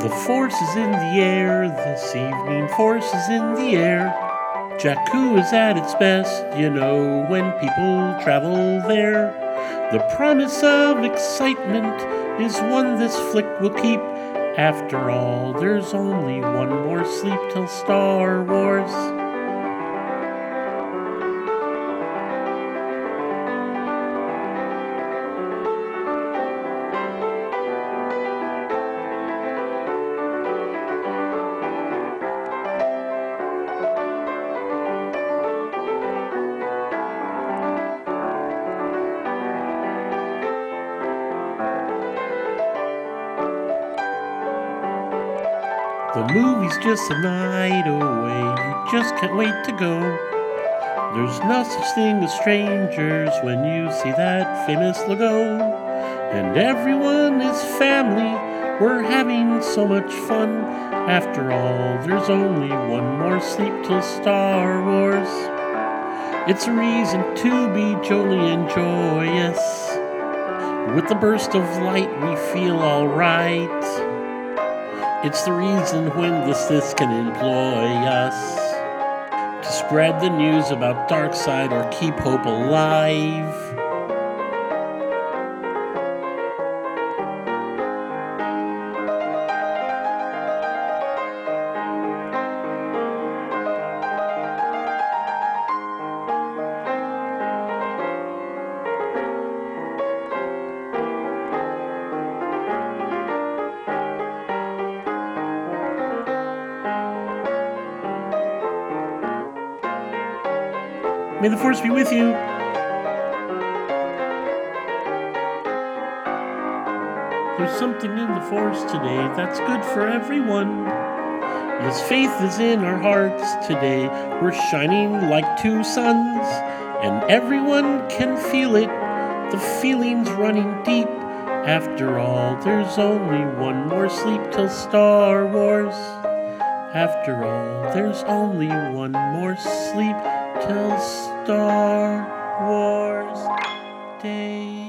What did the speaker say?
The force is in the air this evening, force is in the air. Jakku is at its best, you know, when people travel there. The promise of excitement is one this flick will keep. After all, there's only one more sleep till Star Wars. The movie's just a night away, you just can't wait to go. There's no such thing as strangers when you see that famous logo. And everyone is family, we're having so much fun. After all, there's only one more sleep till Star Wars. It's a reason to be jolly and joyous. With the burst of light, we feel alright. It's the reason when the Sith can employ us to spread the news about dark side or keep hope alive. May the force be with you. There's something in the force today that's good for everyone. Yes, faith is in our hearts today. We're shining like two suns, and everyone can feel it. The feeling's running deep. After all, there's only one more sleep till Star Wars. After all, there's only one more sleep till Star Wars Day.